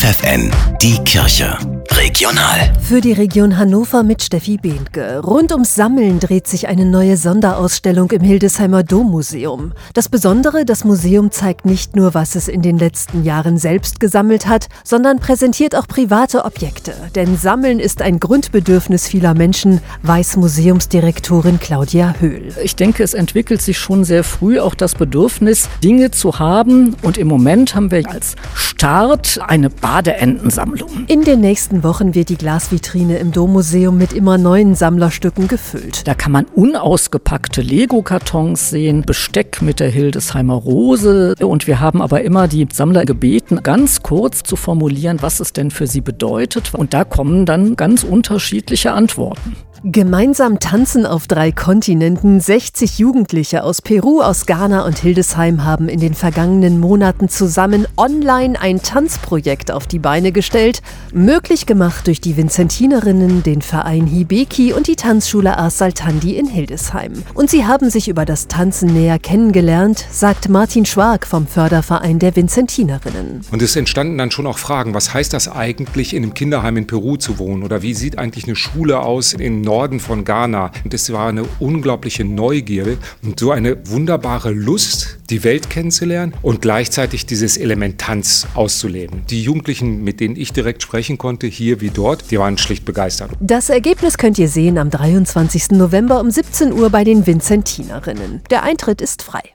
FFN, die Kirche. Regional. Für die Region Hannover mit Steffi Behnke. Rund ums Sammeln dreht sich eine neue Sonderausstellung im Hildesheimer Dommuseum. Das Besondere, das Museum zeigt nicht nur, was es in den letzten Jahren selbst gesammelt hat, sondern präsentiert auch private Objekte. Denn Sammeln ist ein Grundbedürfnis vieler Menschen, weiß Museumsdirektorin Claudia Höhl. Ich denke, es entwickelt sich schon sehr früh auch das Bedürfnis, Dinge zu haben. Und im Moment haben wir als Start eine Badeentensammlung. In den nächsten Wochen wird die Glasvitrine im Dommuseum mit immer neuen Sammlerstücken gefüllt. Da kann man unausgepackte Lego-Kartons sehen, Besteck mit der Hildesheimer Rose. Und wir haben aber immer die Sammler gebeten, ganz kurz zu formulieren, was es denn für sie bedeutet. Und da kommen dann ganz unterschiedliche Antworten. Gemeinsam tanzen auf drei Kontinenten. 60 Jugendliche aus Peru, aus Ghana und Hildesheim haben in den vergangenen Monaten zusammen online ein Tanzprojekt auf die Beine gestellt. Möglich gemacht durch die Vincentinerinnen, den Verein Hibeki und die Tanzschule Ars Saltandi in Hildesheim. Und sie haben sich über das Tanzen näher kennengelernt, sagt Martin Schwag vom Förderverein der Vincentinerinnen. Und es entstanden dann schon auch Fragen, was heißt das eigentlich, in einem Kinderheim in Peru zu wohnen? Oder wie sieht eigentlich eine Schule aus in Norden von Ghana. Und es war eine unglaubliche Neugierde und so eine wunderbare Lust, die Welt kennenzulernen und gleichzeitig dieses Element Tanz auszuleben. Die Jugendlichen, mit denen ich direkt sprechen konnte, hier wie dort, die waren schlicht begeistert. Das Ergebnis könnt ihr sehen am 23. November um 17 Uhr bei den Vincentinerinnen. Der Eintritt ist frei.